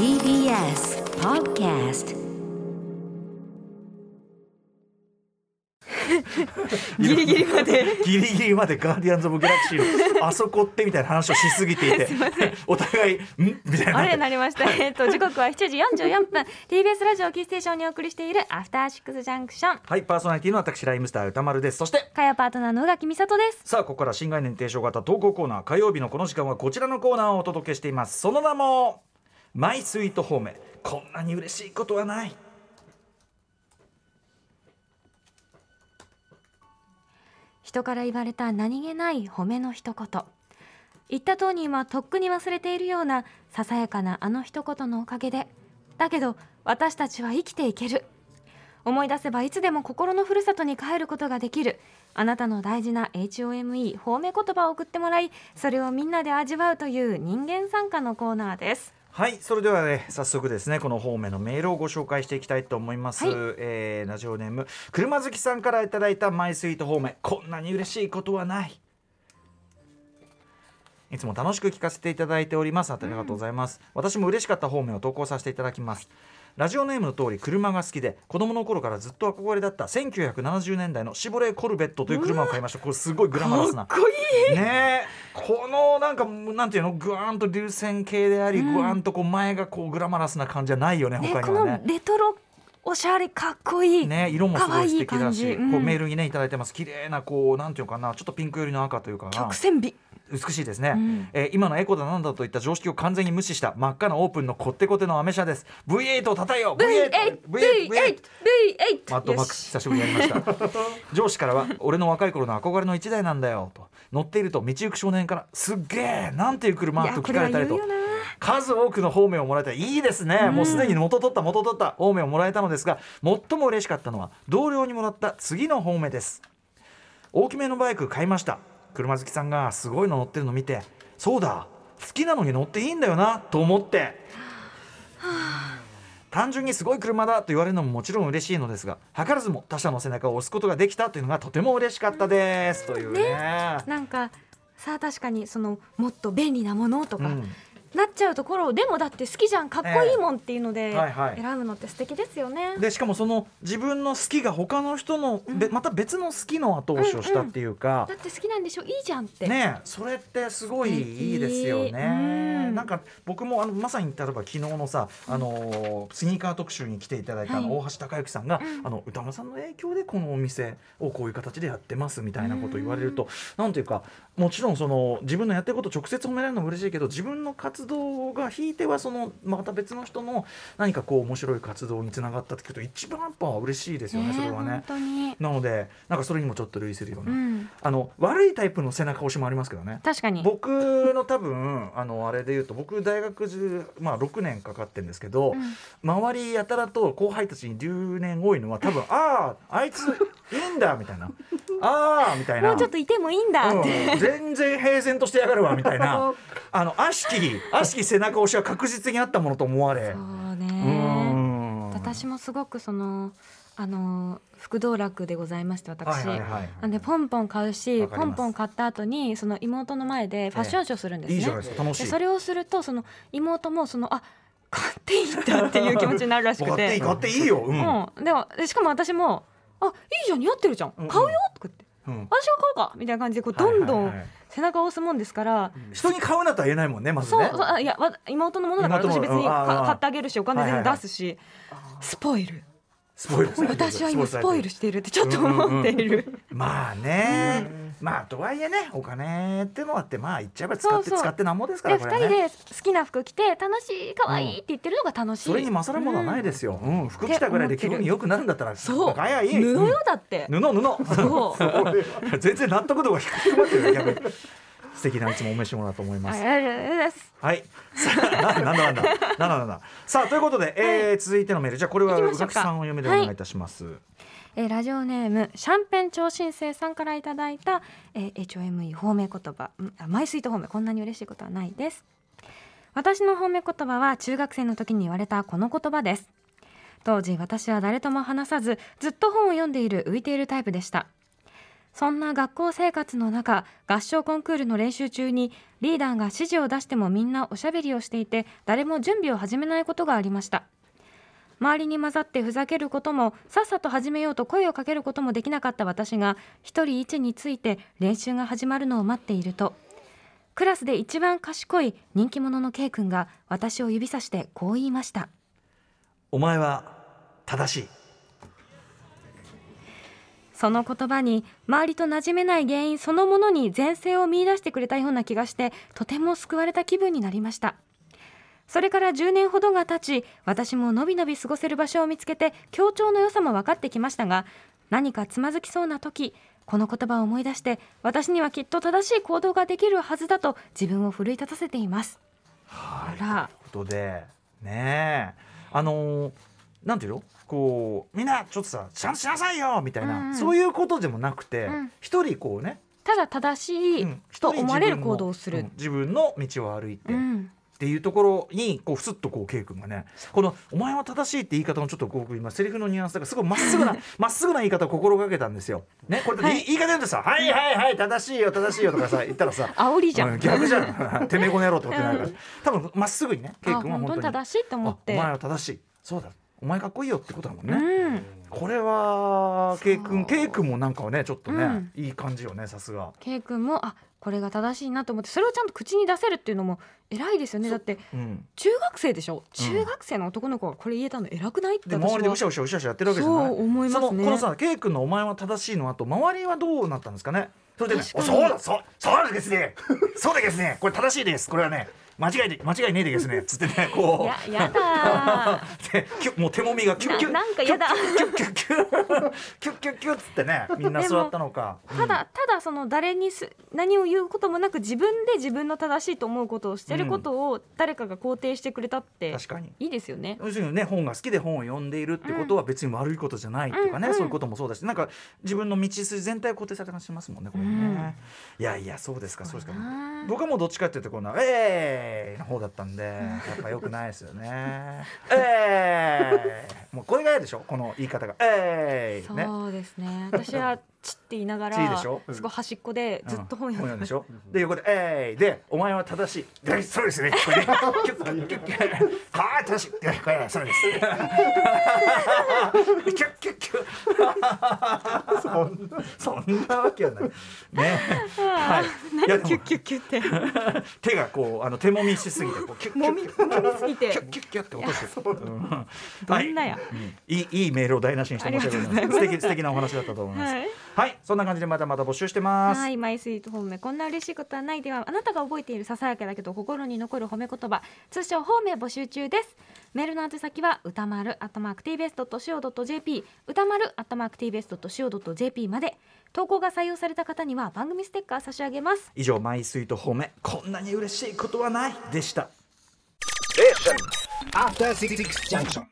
TBS Podcast ギリギリまで。ギリギリまでガーディアンズ・オブ・ギャラクシーのあそこってみたいな話をしすぎていて。お互いん？みたいな。あれなりました。えっと時刻は7時44分。TBS ラジオキーステーションにお送りしているアフターシックスジャンクション。はいパーソナリティの私ライムスター歌丸です。そして火曜パートナーの宇垣美里です。さあここから新概念提唱型投稿コーナー。火曜日のこの時間はこちらのコーナーをお届けしています。その名もマイスイートホームこんなに嬉しいことはない。人から言われた何気ない褒めの一言。言った当人はとっくに忘れているようなささやかなあの一言のおかげで、だけど私たちは生きていける。思い出せばいつでも心のふるさとに帰ることができる。あなたの大事な HOME 褒め言葉を送ってもらいそれをみんなで味わうという人間参加のコーナーです。はいそれではね早速ですねこの方面のメールをご紹介していきたいと思います、はい。えーラジオネーム車好きさんからいただいたマイスイート方面こんなに嬉しいことはない。いつも楽しく聞かせていただいております。ありがとうございます、私も嬉しかった方面を投稿させていただきますラジオネームの通り車が好きで子供の頃からずっと憧れだった1970年代のシボレーコルベットという車を買いました。これすごいグラマラスな。こいい。ねえ。このなんかなんていうの？グワーンと流線形であり、うん。グワーンとこう前がこうグラマラスな感じじゃないよね他にはね。レトロおしゃれかっこいい、ね、色もすごい素敵だしい感じ。うん。こうメールにねいただいてます。綺麗なこうなんていうのかな？ちょっとピンク寄りの赤というかな。曲線美美しいですね、うん。えー今のエコだなんだといった常識を完全に無視した真っ赤なオープンのこってこてのアメ車です。V8 をたたえよ V8 V8 V8 V8 マッドマックス久しぶりにやりました。上司からは俺の若い頃の憧れの一台なんだよと。乗っていると道行く少年からすっげえなんていう車と聞かれたりと。数多くの方面をもらえたいいですね、うん。もうすでに元取った元取った方面をもらえたのですが最も嬉しかったのは同僚にもらった次の方面です。大きめのバイク買いました車好きさんがすごいの乗ってるの見てそうだ好きなのに乗っていいんだよなと思って。単純にすごい車だと言われるのももちろん嬉しいのですが図らずも他者の背中を押すことができたというのがとても嬉しかったです。というね。なんかさあ確かにそのもっと便利なものとか、うんなっちゃうところをでもだって好きじゃん。かっこいいもんっていうので選ぶのって素敵ですよね。でしかもその自分の好きが他の人の、べまた別の好きの後押しをしたっていうか、だって好きなんでしょ？いいじゃんって。ねえそれってすごいいいですよね。うん。なんか僕もあのまさに例えば昨日のさあのースニーカー特集に来ていただいた大橋貴之さんが、うん。あの歌丸さんの影響でこのお店をこういう形でやってますみたいなことを言われると、なんていうかもちろんその自分のやってることを直接褒められるのも嬉しいけど自分の活動がひいてはそのまた別の人の何かこう面白い活動につながったって聞くと一番やっぱ嬉しいですよねそれは本ね。なのでなんかそれにもちょっと類するような、うん。あの悪いタイプの背中押しもありますけどね。確かに。僕の多分あのあれで言うと僕大学中、まあ、6年かかってるんですけど、うん周りやたらと後輩たちに留年多いのは多分あああいついいんだみたいなああみたいなもうちょっといてもいいんだって。うん全然平然としてやがるわみたいな あの悪しき悪しき背中押しは確実にあったものと思われ。そううね。ん。私もすごくそのあの副道楽でございまして私。はいはいはいなんでポンポン買うしポンポン買った後にその妹の前でファッションショーするんですね。いいじゃないでそれをするとその妹もそのあ買っていいんだっていう気持ちになるらしくて。買っていい買っていいよ。うん、うん、でもでしかも私も「あいいじゃん似合ってるじゃん。買うよ」とか言って。うん「私が買うか」みたいな感じでこうどんどんはいはいはい背中を押すもんですから、人に買うなとは言えないもんねまずそうねそうあいやわ妹のものだから私別に買ってあげるしお金全然はいはいはい。出すし、スポイル。スポイル私は今スポイルししているってちょっと思っている、まあね、まあとはいえねお金ってのあってまあ言っちゃえば使って使ってなんぼですかで2らこね。人で好きな服着て楽しい可愛いって言ってるのが楽しい、それに勝るものはないですよ、うん。服着たぐらいで気分良くなるんだったらそう。買えばい。い布うんよだって、布布。そう。全然納得度が低くなってる。よ逆に素敵ないつもお召し物だと思います。はい。さあ、ななんだなんだ。なんだなんだ。さあということで、えー続いてのメール。じゃあこれは宇垣さんを読めでお願いいたします。えーラジオネームシャンペン超新星さんからいただいた、えー HOME 褒め言葉。マイスイート褒めこんなに嬉しいことはないです。私の褒め言葉は中学生の時に言われたこの言葉です。当時私は誰とも話さずずっと本を読んでいる浮いているタイプでした。そんな学校生活の中合唱コンクールの練習中にリーダーが指示を出してもみんなおしゃべりをしていて誰も準備を始めないことがありました。周りに混ざってふざけることもさっさと始めようと声をかけることもできなかった私が一人位置について練習が始まるのを待っていると。クラスで一番賢い人気者の K 君が私を指さしてこう言いました。お前は正しい。その言葉に周りと馴染めない原因そのものに前世を見出してくれたような気がしてとても救われた気分になりましたそれから10年ほどが経ち私ものびのび過ごせる場所を見つけて協調の良さも分かってきましたが何かつまずきそうな時この言葉を思い出して私にはきっと正しい行動ができるはずだと自分を奮い立たせています。はい。あら。ということでねえ。あのーなんていうの？こうみんなちょっとさちゃんとしなさいよみたいな、うんそういうことでもなくてうん。一、人こうね、ただ正しいうん。と思われる行動をする。うん、自分の道を歩いて、っうんていうところにこうふすっとこう K 君がねこの「お前は正しい」って言い方のちょっと僕今セリフのニュアンスがすごいまっすぐな まっすぐな言い方を心がけたんですよ。ねこれ、はい。い、言い方ですよ「はいはいはい正しいよ正しいよ」とかさ言ったらさ 煽りじゃん。うん逆じゃん。てめえこの野郎ってことになるから、多分まっすぐにね K 君は本当に。に正しいと思って。あお前は正しい。そうだ。お前かっこいいよってことだもんね、うん。これは K 君 K 君もなんかはねちょっとね、うん。いい感じよねさすが。K 君もあこれが正しいなと思ってそれをちゃんと口に出せるっていうのも偉いですよね。だってうん。中学生でしょ？中学生の男の子がこれ言えたの偉くない？って周りでうしゃうしゃうしゃうしゃやってるわけじゃないそう思いますねそのこのさ K 君の「お前は正しい」の後周りはどうなったんですかねそれでね「確かにおそうだそうそうですねそうですねこれ正しいですこれはね間違いで間違いねえでですね」つってねこうややだもう手もみがキュッキュッななんかやだキュッキュッキュッキュッキュッキュッキュッつってねみんな座ったのかただただその誰にす何を言うこともなく自分で自分の正しいと思うことをしてることを誰かが肯定してくれたって確かにいいですよね要するにね本が好きで本を読んでいるってことは別に悪いことじゃないっていうかね、うんうんそういうこともそうだしなんか自分の道筋全体を肯定された感じしますもんねこれね、いやいやそうですかそうですか僕はもうどっちかっていうとこの「えーい!」の方だったんでやっぱ良くないですよね「えーい!」もうこれが嫌でしょ？この言い方が「えーい!」ねそうですね私はチって言いながらすごい端っこでずっと本読んでしょ？で横で「えーい!」で「お前は正しい」でそうですねこれねキュッキュッキュッキュッはい正しいでこれそうですキュッキュッキュッそんなそんなわけはないねはいいやでもキュッキュッキュッて手がこうあの手もみしすぎてこうキュッキュッキュッてキュッキュッキュッって落としてどんなやはいうんいいいいメールを台無しにして申しい。素敵素敵なお話だったと思います。はいはい、そんな感じでまたまた募集してます。はい、マイスイートホームこんな嬉しいことはないではあなたが覚えているささやかだけど心に残る褒め言葉通称褒め募集中ですメールの宛先は歌丸アットマーク tbs.co.jp 歌丸アットマーク tbs.co.jp まで投稿が採用された方には番組ステッカー差し上げます以上マイスイート褒めこんなに嬉しいことはないでした。After Six Junction.